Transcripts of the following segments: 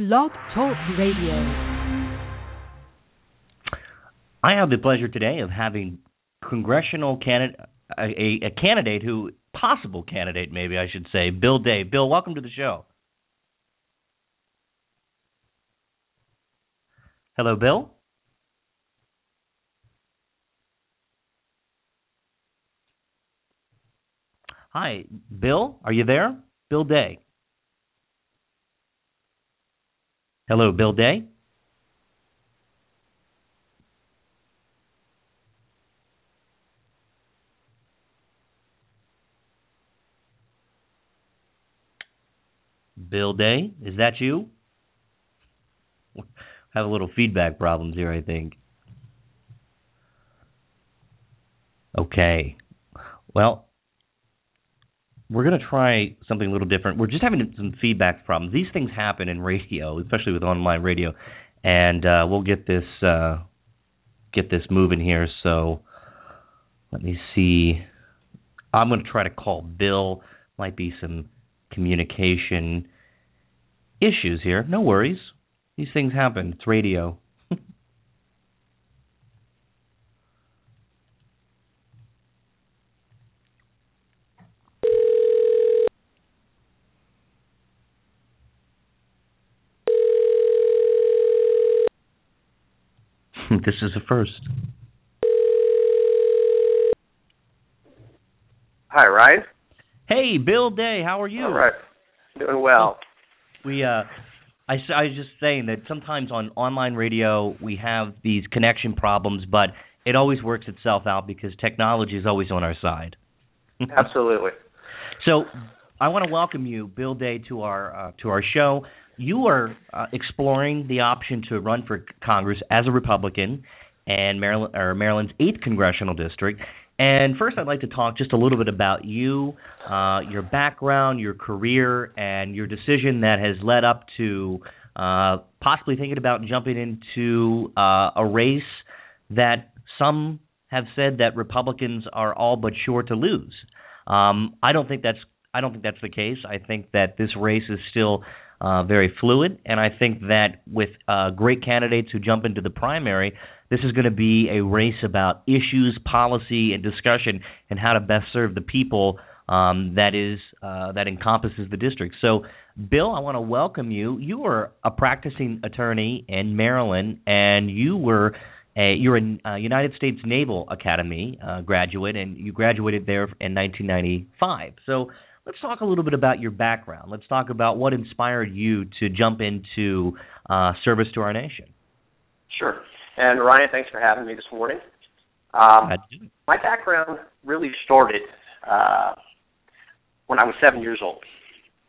Blog Talk Radio. I have the pleasure today of having congressional candidate, a, a candidate who, possible candidate, maybe I should say, Bill Day. Bill, welcome to the show. Hello, Bill. Hi, Bill. Are you there? Bill Day. Hello, Bill Day. Bill Day, is that you? I have a little feedback problems here, I think. Okay. Well, we're going to try something a little different. We're just having some feedback problems. These things happen in radio, especially with online radio, and uh, we'll get this uh, get this moving here. So let me see. I'm going to try to call Bill. Might be some communication issues here. No worries. These things happen. It's radio. This is a first. Hi, Ryan. Hey, Bill Day. How are you? All right. Doing well. We uh I, I was just saying that sometimes on online radio we have these connection problems, but it always works itself out because technology is always on our side. Absolutely. So I want to welcome you, Bill Day, to our uh, to our show. You are uh, exploring the option to run for Congress as a Republican and Maryland or Maryland's eighth congressional district. And first, I'd like to talk just a little bit about you, uh, your background, your career, and your decision that has led up to uh, possibly thinking about jumping into uh, a race that some have said that Republicans are all but sure to lose. Um, I don't think that's I don't think that's the case. I think that this race is still uh, very fluid, and I think that with uh, great candidates who jump into the primary, this is going to be a race about issues, policy, and discussion, and how to best serve the people um, that is uh, that encompasses the district. So, Bill, I want to welcome you. You are a practicing attorney in Maryland, and you were a, you're a uh, United States Naval Academy uh, graduate, and you graduated there in 1995. So let's talk a little bit about your background. Let's talk about what inspired you to jump into uh, service to our nation. Sure. And Ryan, thanks for having me this morning. Um, my background really started uh, when I was seven years old.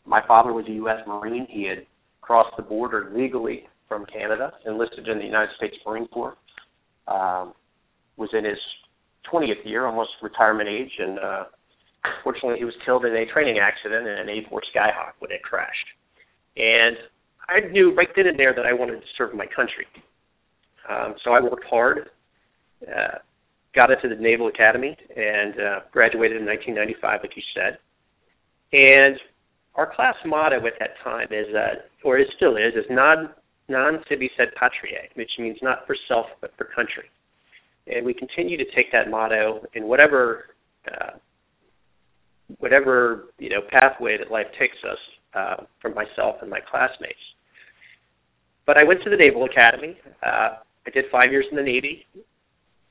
My father was a U.S. Marine. He had crossed the border legally from Canada, enlisted in the United States Marine Corps. Um, was in his 20th year, almost retirement age, and uh, Fortunately, he was killed in a training accident in an A4 Skyhawk when it crashed. And I knew right then and there that I wanted to serve my country. Um, so I worked hard, uh, got into the Naval Academy, and uh, graduated in 1995, like you said. And our class motto at that time is, uh, or it still is, is non non sibi sed patriae, which means not for self but for country. And we continue to take that motto in whatever uh, whatever you know pathway that life takes us uh, for myself and my classmates. But I went to the Naval Academy. Uh, I did five years in the Navy.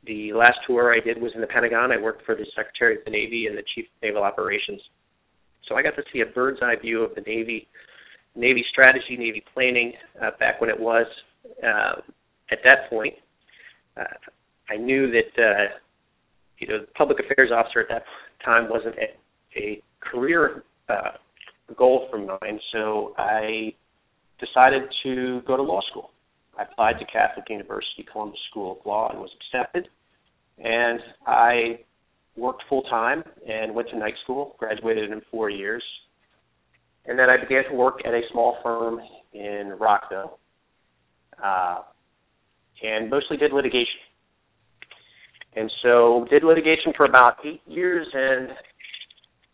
The last tour I did was in the Pentagon. I worked for the Secretary of the Navy and the Chief of Naval Operations. So I got to see a bird's eye view of the Navy, Navy strategy, Navy planning uh, back when it was. Uh, at that point, uh, I knew that uh, you know the public affairs officer at that time wasn't a career uh, goal for mine, so I decided to go to law school. I applied to Catholic University Columbus School of Law and was accepted. And I worked full time and went to night school, graduated in four years. And then I began to work at a small firm in Rockville uh, and mostly did litigation. And so did litigation for about eight years and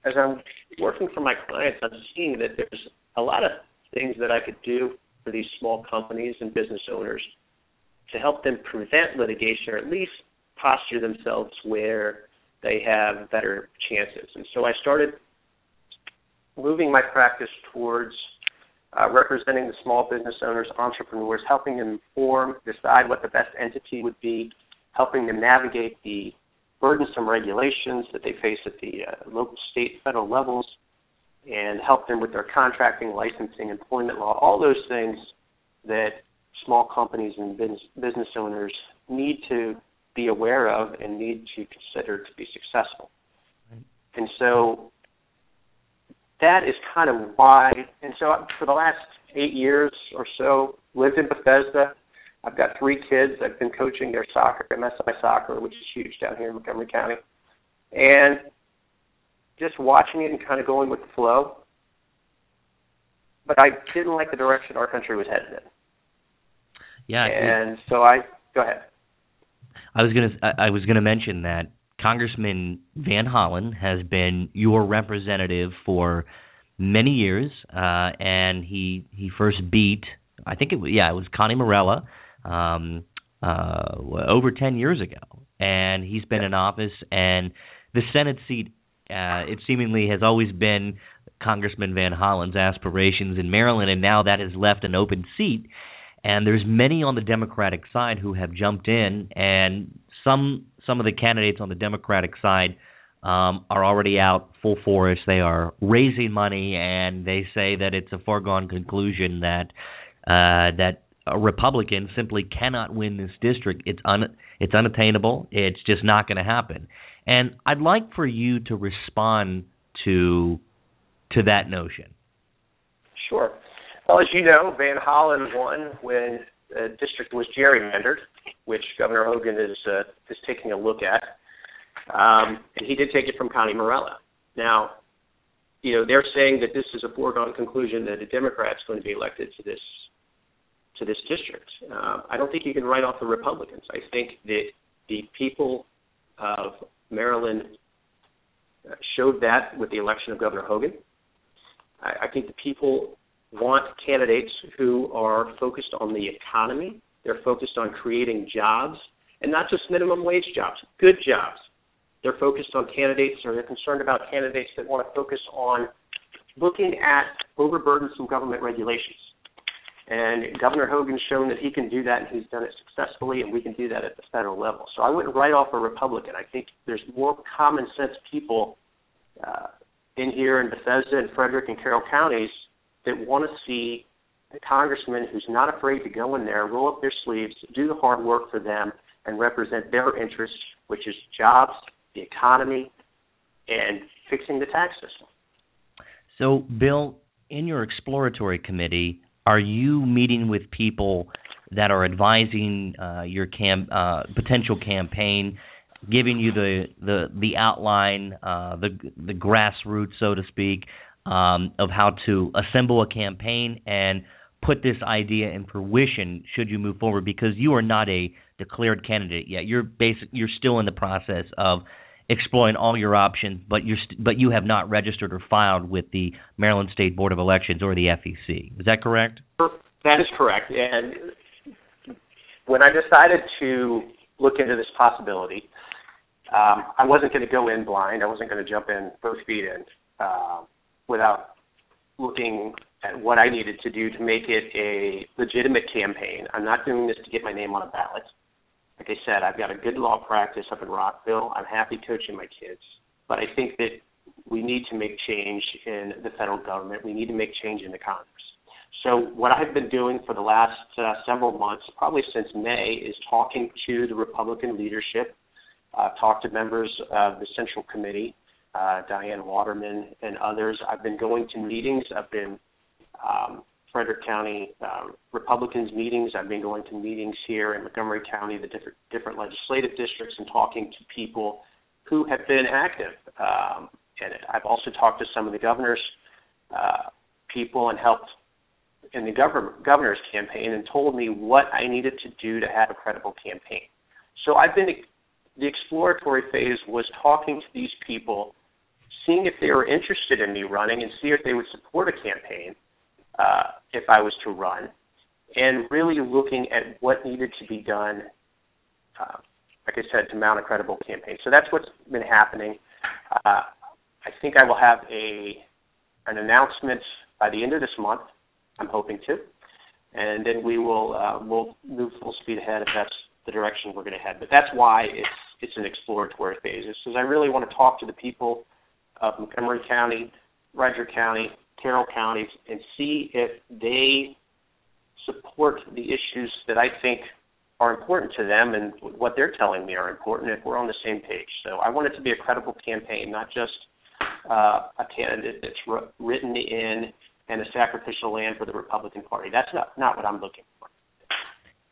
as I'm working for my clients, I'm seeing that there's a lot of things that I could do for these small companies and business owners to help them prevent litigation or at least posture themselves where they have better chances. And so I started moving my practice towards uh, representing the small business owners, entrepreneurs, helping them form, decide what the best entity would be, helping them navigate the burdensome regulations that they face at the uh, local, state, federal levels, and help them with their contracting, licensing, employment law, all those things that small companies and business, business owners need to be aware of and need to consider to be successful. Right. And so that is kind of why. And so for the last eight years or so, lived in Bethesda. I've got three kids. I've been coaching their soccer, MSI soccer, which is huge down here in Montgomery County, and just watching it and kind of going with the flow. But I didn't like the direction our country was headed in. Yeah, and so I go ahead. I was gonna I was gonna mention that Congressman Van Hollen has been your representative for many years, uh, and he he first beat I think it was yeah it was Connie Morella um, uh, over ten years ago, and he's been in office and the Senate seat. Uh, it seemingly has always been Congressman Van Hollen's aspirations in Maryland, and now that has left an open seat. And there's many on the Democratic side who have jumped in, and some some of the candidates on the Democratic side um, are already out full force. They are raising money, and they say that it's a foregone conclusion that uh, that a Republican simply cannot win this district. It's un it's unattainable. It's just not going to happen. And I'd like for you to respond to to that notion. Sure. Well, as you know, Van Hollen won when the district was gerrymandered, which Governor Hogan is uh, is taking a look at, um, and he did take it from Connie Morella. Now, you know, they're saying that this is a foregone conclusion that a Democrat's going to be elected to this to this district. Uh, I don't think you can write off the Republicans. I think that the people of Maryland uh, showed that with the election of Governor Hogan. I, I think the people want candidates who are focused on the economy. They're focused on creating jobs, and not just minimum wage jobs, good jobs. They're focused on candidates, or they're concerned about candidates that want to focus on looking at overburdensome government regulations. And Governor Hogan's shown that he can do that, and he's done it successfully, and we can do that at the federal level. So I wouldn't write off a Republican. I think there's more common sense people uh, in here in Bethesda and Frederick and Carroll counties that want to see a congressman who's not afraid to go in there, roll up their sleeves, do the hard work for them, and represent their interests, which is jobs, the economy, and fixing the tax system. So, Bill, in your exploratory committee, are you meeting with people that are advising uh, your cam- uh, potential campaign, giving you the the the outline, uh, the the grassroots, so to speak, um, of how to assemble a campaign and put this idea in fruition should you move forward because you are not a declared candidate yet. You're basic you're still in the process of exploring all your options, but you're st- but you have not registered or filed with the Maryland State Board of Elections or the FEC. Is that correct? That is correct. And when I decided to look into this possibility, um, I wasn't going to go in blind. I wasn't going to jump in both feet in. Uh, without looking at what I needed to do to make it a legitimate campaign. I'm not doing this to get my name on a ballot. Like I said, I've got a good law practice up in Rockville. I'm happy coaching my kids. But I think that we need to make change in the federal government. We need to make change in the Congress. So what I've been doing for the last uh, several months, probably since May, is talking to the Republican leadership, uh, talk to members of the Central Committee, uh, Diane Waterman, and others. I've been going to meetings. I've been um, Frederick County uh, Republicans meetings. I've been going to meetings here in Montgomery County, the different different legislative districts, and talking to people who have been active. Um, and I've also talked to some of the governor's uh, people and helped in the governor, governor's campaign and told me what I needed to do to have a credible campaign. So I've been the exploratory phase was talking to these people seeing if they were interested in me running and see if they would support a campaign uh, if I was to run. and really looking at what needed to be done. Uh, like I said, to mount a credible campaign. So that's what's been happening. Uh, I think I will have a an announcement by the end of this month. I'm hoping to, and then we will uh, we'll move full speed ahead if that's the direction we're going to head. But that's why it's it's an exploratory phase. Because I really want to talk to the people of Montgomery County, Roger County, Carroll counties, and see if they support the issues that I think are important to them and what they're telling me are important if we're on the same page. So I want it to be a credible campaign, not just uh, a candidate that's written in and a sacrificial lamb for the Republican Party. That's not not what I'm looking for.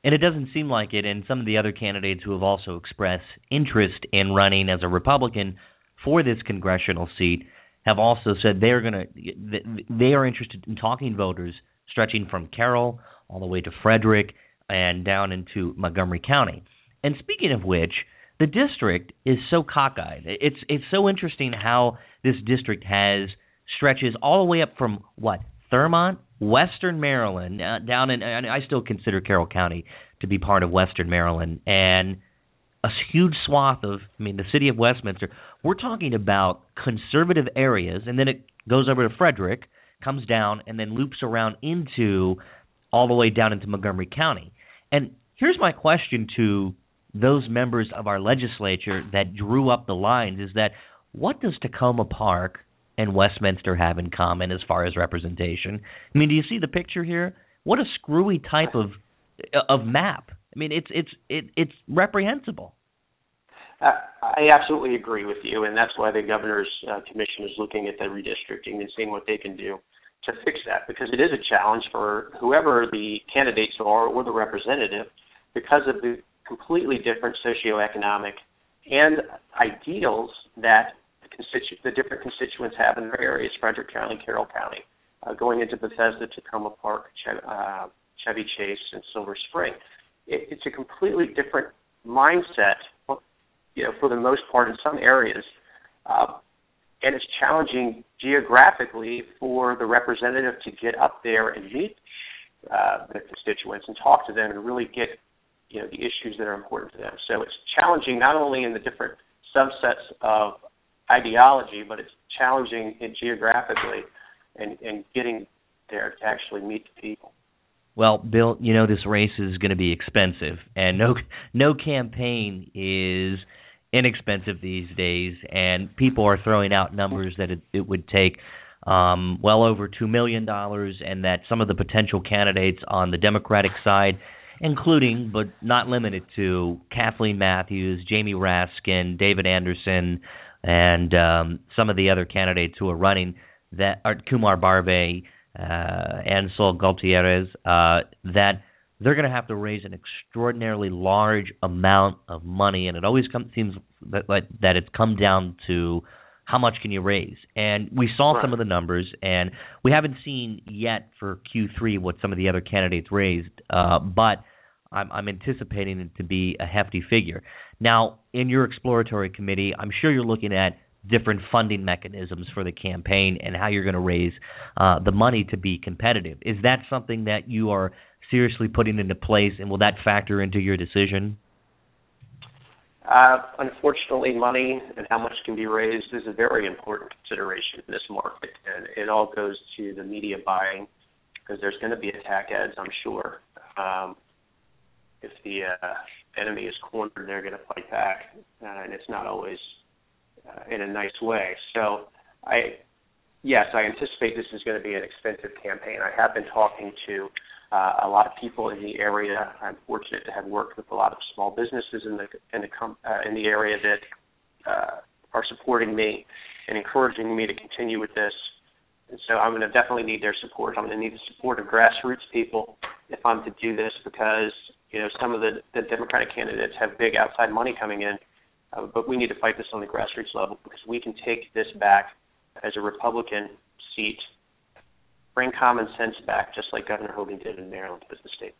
And it doesn't seem like it. And some of the other candidates who have also expressed interest in running as a Republican for this congressional seat have also said they're going to they are interested in talking voters stretching from Carroll all the way to Frederick and down into Montgomery County. And speaking of which, the district is so cockeyed. It's it's so interesting how this district has stretches all the way up from what Thurmont, Western Maryland, uh, down in. And I still consider Carroll County to be part of Western Maryland, and a huge swath of. I mean, the city of Westminster. We're talking about conservative areas, and then it goes over to Frederick, comes down, and then loops around into all the way down into Montgomery County. And here's my question to those members of our legislature that drew up the lines is that what does Takoma Park and Westminster have in common as far as representation? I mean, do you see the picture here? What a screwy type of of map. I mean, it's it's it, it's reprehensible. Uh, I absolutely agree with you, and that's why the governor's uh, commission is looking at the redistricting and seeing what they can do to fix that because it is a challenge for whoever the candidates are or the representative because of the completely different socioeconomic and ideals that the, constitu- the different constituents have in their areas, Frederick County, Carroll County, uh, going into Bethesda, Takoma Park, che- uh, Chevy Chase, and Silver Spring. It, it's a completely different mindset, you know, for the most part in some areas. Uh, and it's challenging geographically for the representative to get up there and meet uh, the constituents and talk to them and really get you know the issues that are important to them. So it's challenging not only in the different subsets of ideology, but it's challenging in geographically and, and getting there to actually meet the people. Well, Bill, you know this race is going to be expensive, and no no campaign is inexpensive these days, and people are throwing out numbers that it, it would take um, well over two million dollars, and that some of the potential candidates on the Democratic side, including but not limited to Kathleen Matthews, Jamie Raskin, David Anderson, and um, some of the other candidates who are running that are Kumar Barve uh, and Sol Gutierrez, uh, that they're going to have to raise an extraordinarily large amount of money, and it always comes seems that like, that it's come down to how much can you raise? And we saw right. some of the numbers, and we haven't seen yet for Q3 what some of the other candidates raised, uh, but I'm, I'm anticipating it to be a hefty figure. Now, in your exploratory committee, I'm sure you're looking at different funding mechanisms for the campaign and how you're going to raise uh, the money to be competitive. Is that something that you are seriously putting into place, and will that factor into your decision? Uh, unfortunately, money and how much can be raised is a very important consideration in this market, and it all goes to the media buying because there's going to be attack ads, I'm sure. Um, if the uh, enemy is cornered, they're going to fight back, uh, and it's not always in a nice way. So, I yes, I anticipate this is going to be an expensive campaign. I have been talking to uh, a lot of people in the area. I'm fortunate to have worked with a lot of small businesses in the in the com- uh, in the area that uh, are supporting me and encouraging me to continue with this. And so I'm going to definitely need their support. I'm going to need the support of grassroots people if I'm to do this because you know some of the, the Democratic candidates have big outside money coming in, uh, but we need to fight this on the grassroots level because we can take this back as a Republican seat bring common sense back, just like Governor Hogan did in Maryland with the state.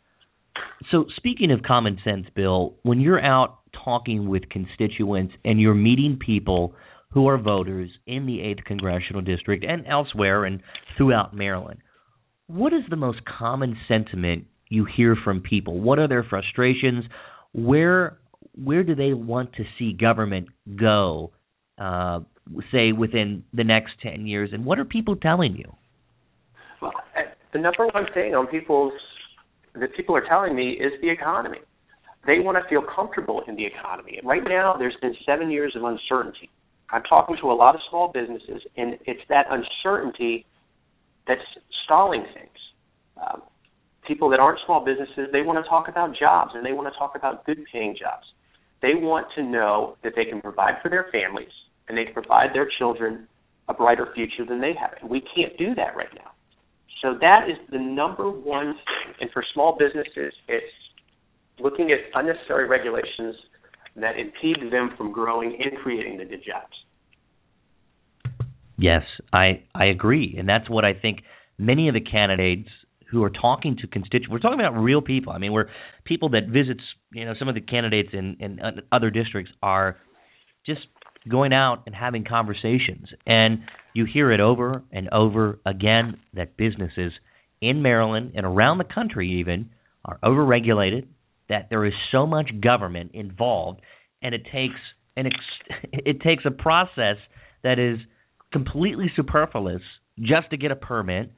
So, speaking of common sense, Bill, when you're out talking with constituents and you're meeting people who are voters in the 8th Congressional District and elsewhere and throughout Maryland, what is the most common sentiment you hear from people? What are their frustrations? Where where do they want to see government go? Uh, say within the next ten years, and what are people telling you? Well, the number one thing on people's that people are telling me is the economy. They want to feel comfortable in the economy. Right now, there's been seven years of uncertainty. I'm talking to a lot of small businesses, and it's that uncertainty that's stalling things. Um, people that aren't small businesses, they want to talk about jobs and they want to talk about good paying jobs. They want to know that they can provide for their families and they can provide their children a brighter future than they have. And we can't do that right now. So that is the number one thing. And for small businesses, it's looking at unnecessary regulations that impede them from growing and creating the good jobs. Yes, I I agree, and that's what I think many of the candidates who are talking to constituents. We're talking about real people. I mean, we're people that visits. You know, some of the candidates in in other districts are just going out and having conversations, and you hear it over and over again that businesses in Maryland and around the country even are overregulated. That there is so much government involved, and it takes an ex- it takes a process that is completely superfluous just to get a permit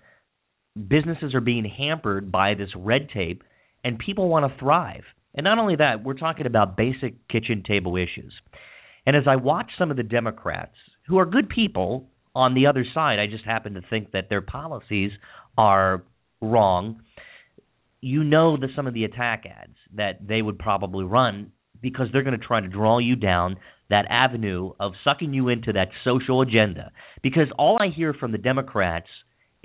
businesses are being hampered by this red tape, and people want to thrive. And not only that, we're talking about basic kitchen table issues. And as I watch some of the Democrats, who are good people on the other side, I just happen to think that their policies are wrong. You know that some of the attack ads that they would probably run because they're going to try to draw you down that avenue of sucking you into that social agenda. Because all I hear from the Democrats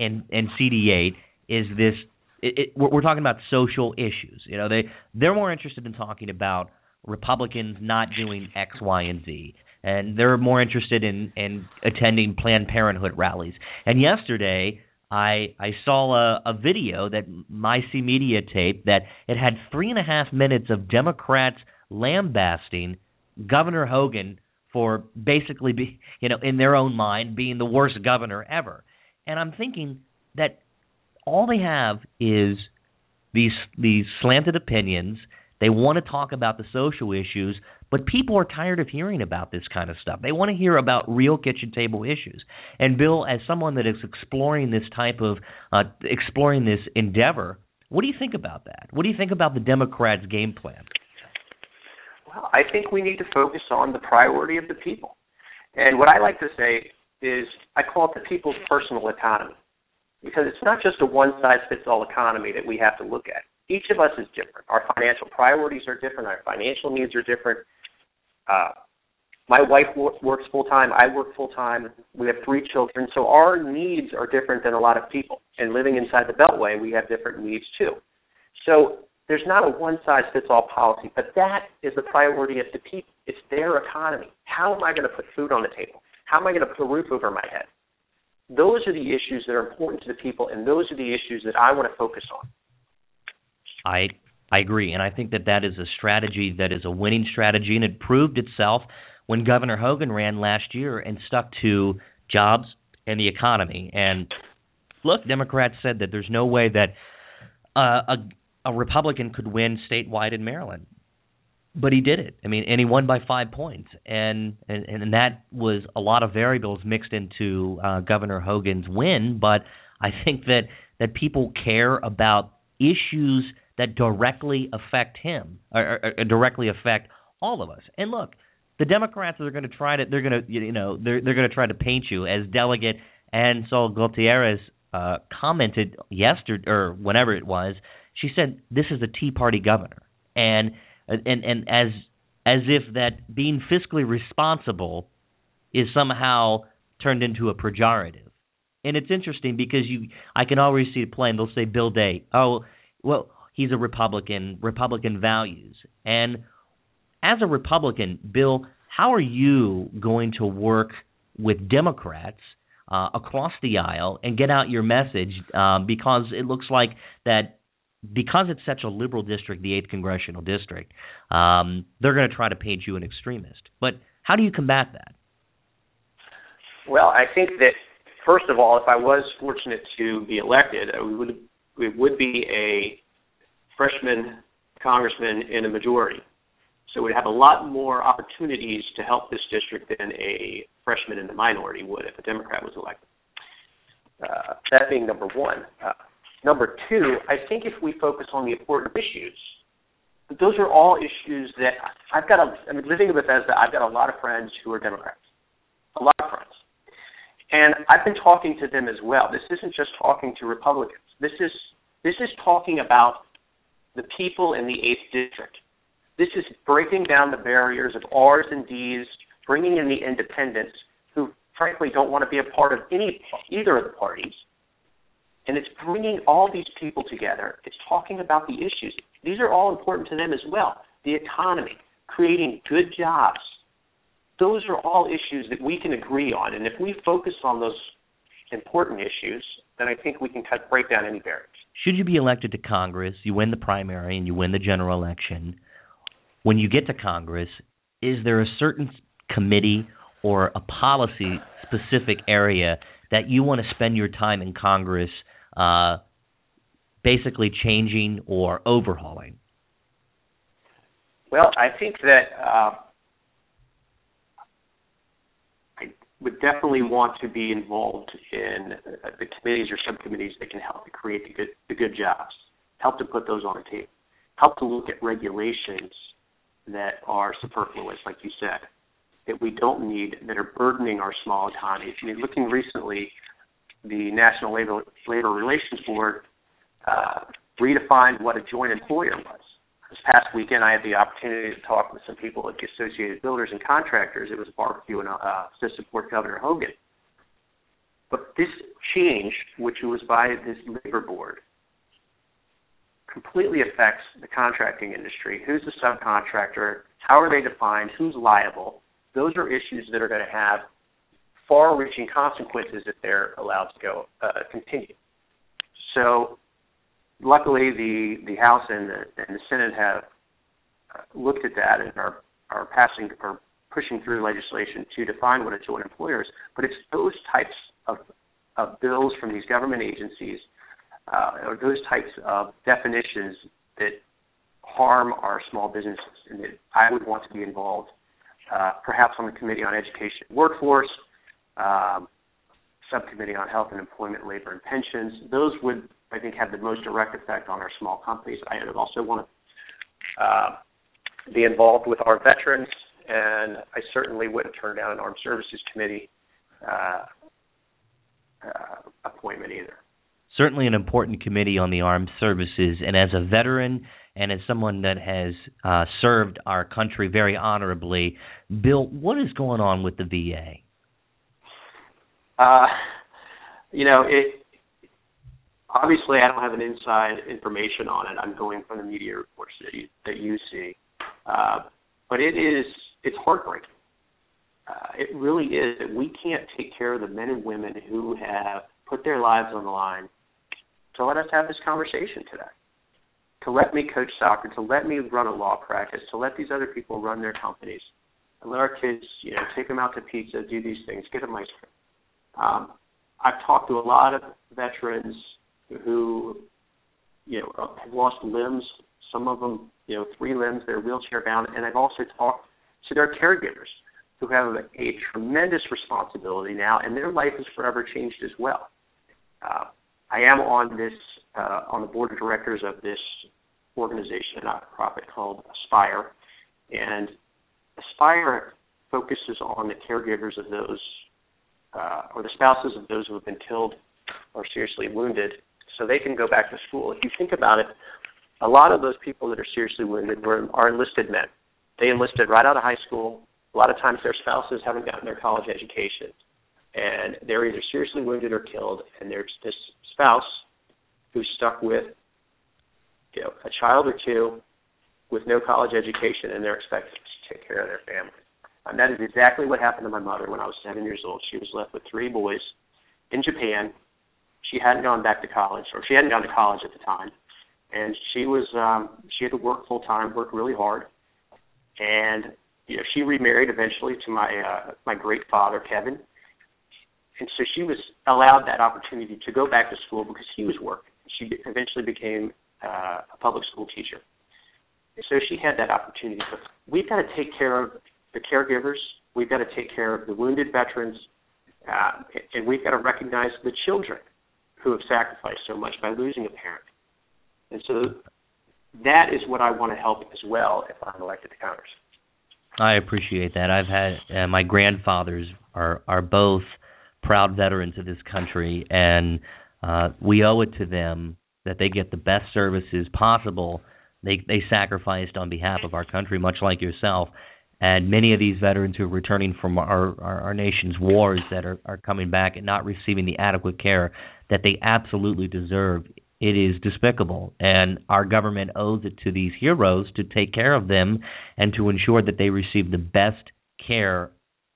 and and CD8 is this. It, it, we're, talking about social issues. You know, they they're more interested in talking about Republicans not doing X, Y, and Z, and they're more interested in in attending Planned Parenthood rallies. And yesterday, I I saw a, a video that My C Media taped that it had three and a half minutes of Democrats lambasting Governor Hogan for basically be you know in their own mind being the worst governor ever. And I'm thinking that all they have is these these slanted opinions. They want to talk about the social issues, but people are tired of hearing about this kind of stuff. They want to hear about real kitchen table issues. And Bill, as someone that is exploring this type of uh, exploring this endeavor, what do you think about that? What do you think about the Democrats' game plan? Well, I think we need to focus on the priority of the people. And what I like to say is I call it the people's personal economy because it's not just a one size fits all economy that we have to look at. Each of us is different. Our financial priorities are different. Our financial needs are different. Uh, my wife works full time. I work full time. We have three children, so our needs are different than a lot of people. And living inside the Beltway, we have different needs too. So there's not a one size fits all policy, but that is the priority of the people. It's their economy. How am I going to put food on the table? How am I going to put a roof over my head? Those are the issues that are important to the people, and those are the issues that I want to focus on. I I agree, and I think that that is a strategy that is a winning strategy, and it proved itself when Governor Hogan ran last year and stuck to jobs and the economy. And look, Democrats said that there's no way that uh, a a Republican could win statewide in Maryland but he did it. I mean, and he won by five points, and and and that was a lot of variables mixed into uh, Governor Hogan's win. But I think that that people care about issues that directly affect him or, or, or directly affect all of us. And look, the Democrats are going to try to they're going to you know they're they're going to try to paint you as delegate Ana Sol Gutierrez uh, commented yesterday or whenever it was. She said this is a Tea Party governor and and and as as if that being fiscally responsible is somehow turned into a pejorative. And it's interesting because you I can always see it playing. They'll say Bill Day. Oh, well, he's a Republican, Republican values. And as a Republican, Bill, how are you going to work with Democrats uh, across the aisle and get out your message? Um, because it looks like that because it's such a liberal district, the eighth congressional district, um, they're going to try to paint you an extremist. But how do you combat that? Well, I think that first of all, if I was fortunate to be elected, we would it would be a freshman congressman in a majority. So we'd have a lot more opportunities to help this district than a freshman in the minority would if a Democrat was elected. Uh, that being number one. Uh, number two, I think if we focus on the important issues, those are all issues that I've got. A, I mean, living in Bethesda, I've got a lot of friends who are Democrats, a lot of friends, and I've been talking to them as well. This isn't just talking to Republicans. This is this is talking about the people in the eighth district. This is breaking down the barriers of R's and D's, bringing in the independents who, frankly, don't want to be a part of any either of the parties. And it's bringing all these people together. It's talking about the issues. These are all important to them as well. The economy, creating good jobs. Those are all issues that we can agree on. And if we focus on those important issues, then I think we can cut, break down any barriers. Should you be elected to Congress, you win the primary and you win the general election when you get to Congress, is there a certain committee or a policy specific area that you want to spend your time in Congress uh, basically changing or overhauling? Well, I think that uh, I would definitely want to be involved in uh, the committees or subcommittees that can help to create the good the good jobs, help to put those on the table, help to look at regulations that are superfluous, like you said, that we don't need, that are burdening our small economies. I mean, looking recently, the National Labor, Labor Relations Board uh, redefined what a joint employer was. This past weekend, I had the opportunity to talk with some people at the Associated Builders and Contractors. It was a barbecue and uh, to support Governor Hogan. But this change, which was by this labor board, completely affects the contracting industry. Who's the subcontractor? How are they defined? Who's liable? Those are issues that are going to have far-reaching consequences if they're allowed to go uh, continue. So, luckily, the the House and the, and the Senate have uh, looked at that and are are passing or pushing through legislation to define what a joint employer is. But it's those types of of bills from these government agencies uh, or those types of definitions that harm our small businesses, and that I would want to be involved, uh, perhaps on the Committee on Education and Workforce, um, Subcommittee on Health and Employment, Labor and Pensions. Those would, I think, have the most direct effect on our small companies. I also want to uh, be involved with our veterans, and I certainly wouldn't turn down an Armed Services Committee uh, uh appointment either certainly an important committee on the armed services. And as a veteran and as someone that has uh, served our country very honorably, Bill, what is going on with the VA? Uh, you know, it. Obviously, I don't have an inside information on it. I'm going from the media reports that you that you see, uh, but it is it's heartbreaking. Uh, it really is that we can't take care of the men and women who have put their lives on the line to let us have this conversation today, to let me coach soccer, to let me run a law practice, to let these other people run their companies, and let our kids, you know, take them out to pizza, do these things, get them ice cream. Um, I've talked to a lot of veterans who, you know, have lost limbs. Some of them, you know, three limbs. They're wheelchair bound, and I've also talked to their caregivers who have a tremendous responsibility now, and their life is forever changed as well. Uh, I am on this uh, on the board of directors of this organization, a nonprofit called Aspire, and Aspire focuses on the caregivers of those uh, or the spouses of those who have been killed or seriously wounded, so they can go back to school. If you think about it, a lot of those people that are seriously wounded were are enlisted men. They enlisted right out of high school. A lot of times their spouses haven't gotten their college education, and they're either seriously wounded or killed, and there's this spouse who's stuck with you know a child or two with no college education and they're expected to take care of their family. And that is exactly what happened to my mother when I was seven years old. She was left with three boys in Japan. She hadn't gone back to college, or she hadn't gone to college at the time, and she was um, she had to work full time, work really hard, and you know she remarried eventually to my uh, my great father Kevin, and so she was allowed that opportunity to go back to school because he was working. She eventually became uh, a public school teacher. So she had that opportunity. But we've got to take care of the caregivers. We've got to take care of the wounded veterans, uh, and we've got to recognize the children who have sacrificed so much by losing a parent. And so that is what I want to help as well if I'm elected to Congress. I appreciate that. I've had uh, my grandfathers are are both proud veterans of this country, and uh, we owe it to them that they get the best services possible. They they sacrificed on behalf of our country, much like yourself. And many of these veterans who are returning from our, our, our nation's wars that are, are coming back and not receiving the adequate care that they absolutely deserve it is despicable. And our government owes it to these heroes to take care of them and to ensure that they receive the best care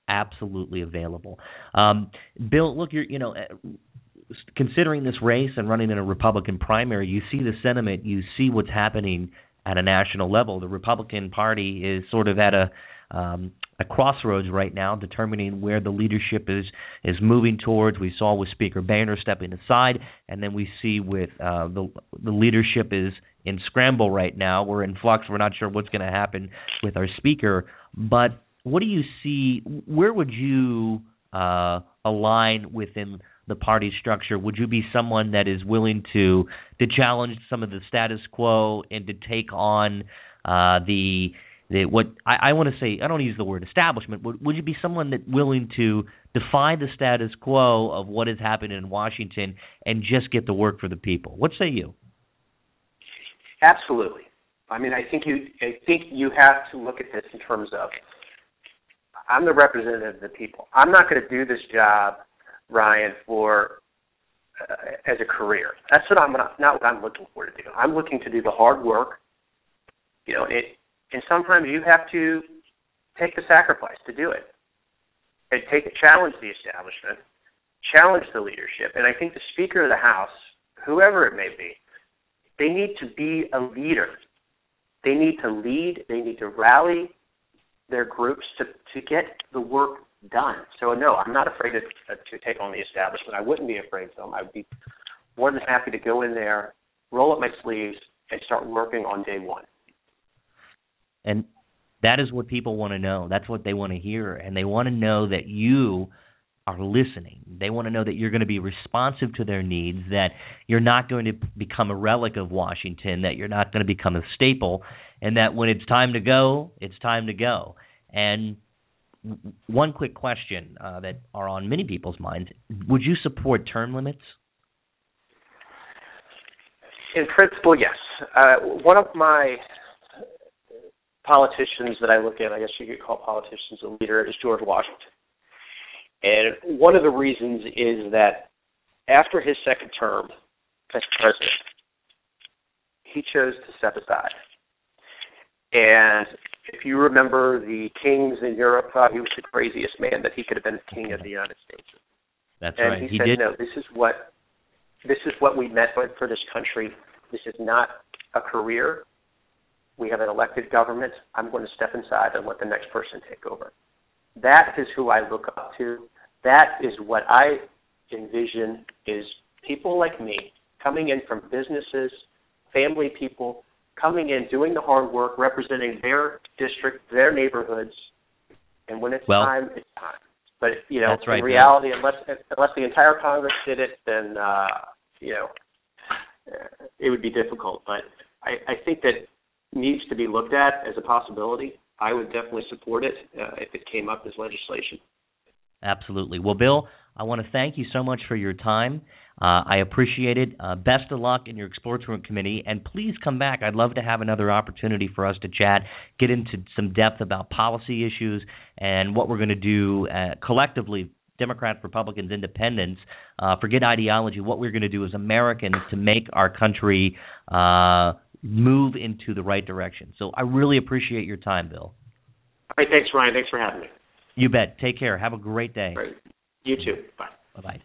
absolutely available. Um, Bill, look, you're, you know, uh, considering this race and running in a Republican primary, you see the sentiment, you see what's happening at a national level. The Republican Party is sort of at a um, a crossroads right now, determining where the leadership is is moving towards. We saw with Speaker Boehner stepping aside, and then we see with uh, the the leadership is in scramble right now. We're in flux. We're not sure what's going to happen with our speaker. But what do you see? Where would you uh, align within the party structure? Would you be someone that is willing to to challenge some of the status quo and to take on uh, the what I, I want to say I don't use the word establishment. Would, would you be someone that willing to defy the status quo of what is happening in Washington and just get to work for the people? What say you? Absolutely. I mean, I think you I think you have to look at this in terms of I'm the representative of the people. I'm not going to do this job, Ryan, for uh, as a career. That's what I'm not, not what I'm looking for to do. I'm looking to do the hard work. You know, it and sometimes you have to take the sacrifice to do it and take a challenge the establishment, challenge the leadership. And I think the Speaker of the House, whoever it may be, they need to be a leader. They need to lead. They need to rally their groups to to get the work done. So no, I'm not afraid to to take on the establishment. I wouldn't be afraid of them. I would be more than happy to go in there, roll up my sleeves, and start working on day one. And that is what people want to know. That's what they want to hear. And they want to know that you are listening. They want to know that you're going to be responsive to their needs, that you're not going to become a relic of Washington, that you're not going to become a staple, and that when it's time to go, it's time to go. And one quick question uh, that are on many people's minds would you support term limits? In principle, yes. Uh, one of my politicians that I look at, I guess you could call politicians a leader, is George Washington. And one of the reasons is that after his second term as president, he chose to step aside. And if you remember, the kings in Europe thought he was the craziest man that he could have been king of the United States. That's and right. he, he said, did. "No, this is what this is what we meant for this country. This is not a career we have an elected government. I'm going to step inside and let the next person take over. That is who I look up to. That is what I envision is people like me coming in from businesses, family people, coming in, doing the hard work, representing their district, their neighborhoods, and when it's well, time, it's time. But you know, right, in reality, unless unless the entire Congress did it, then uh, you know, it would be difficult. But I, I think that needs to be looked at as a possibility, I would definitely support it uh, if it came up as legislation. Absolutely. Well, Bill, I want to thank you so much for your time. Uh, I appreciate it. Uh, best of luck in your exploratory committee, and please come back. I'd love to have another opportunity for us to chat, get into some depth about policy issues and what we're going to do uh, collectively Democrats, Republicans, Independents, uh, forget ideology. What we're going to do as Americans to make our country uh, move into the right direction. So I really appreciate your time, Bill. All right, thanks, Ryan. Thanks for having me. You bet. Take care. Have a great day. Great. You too. Bye. Bye bye.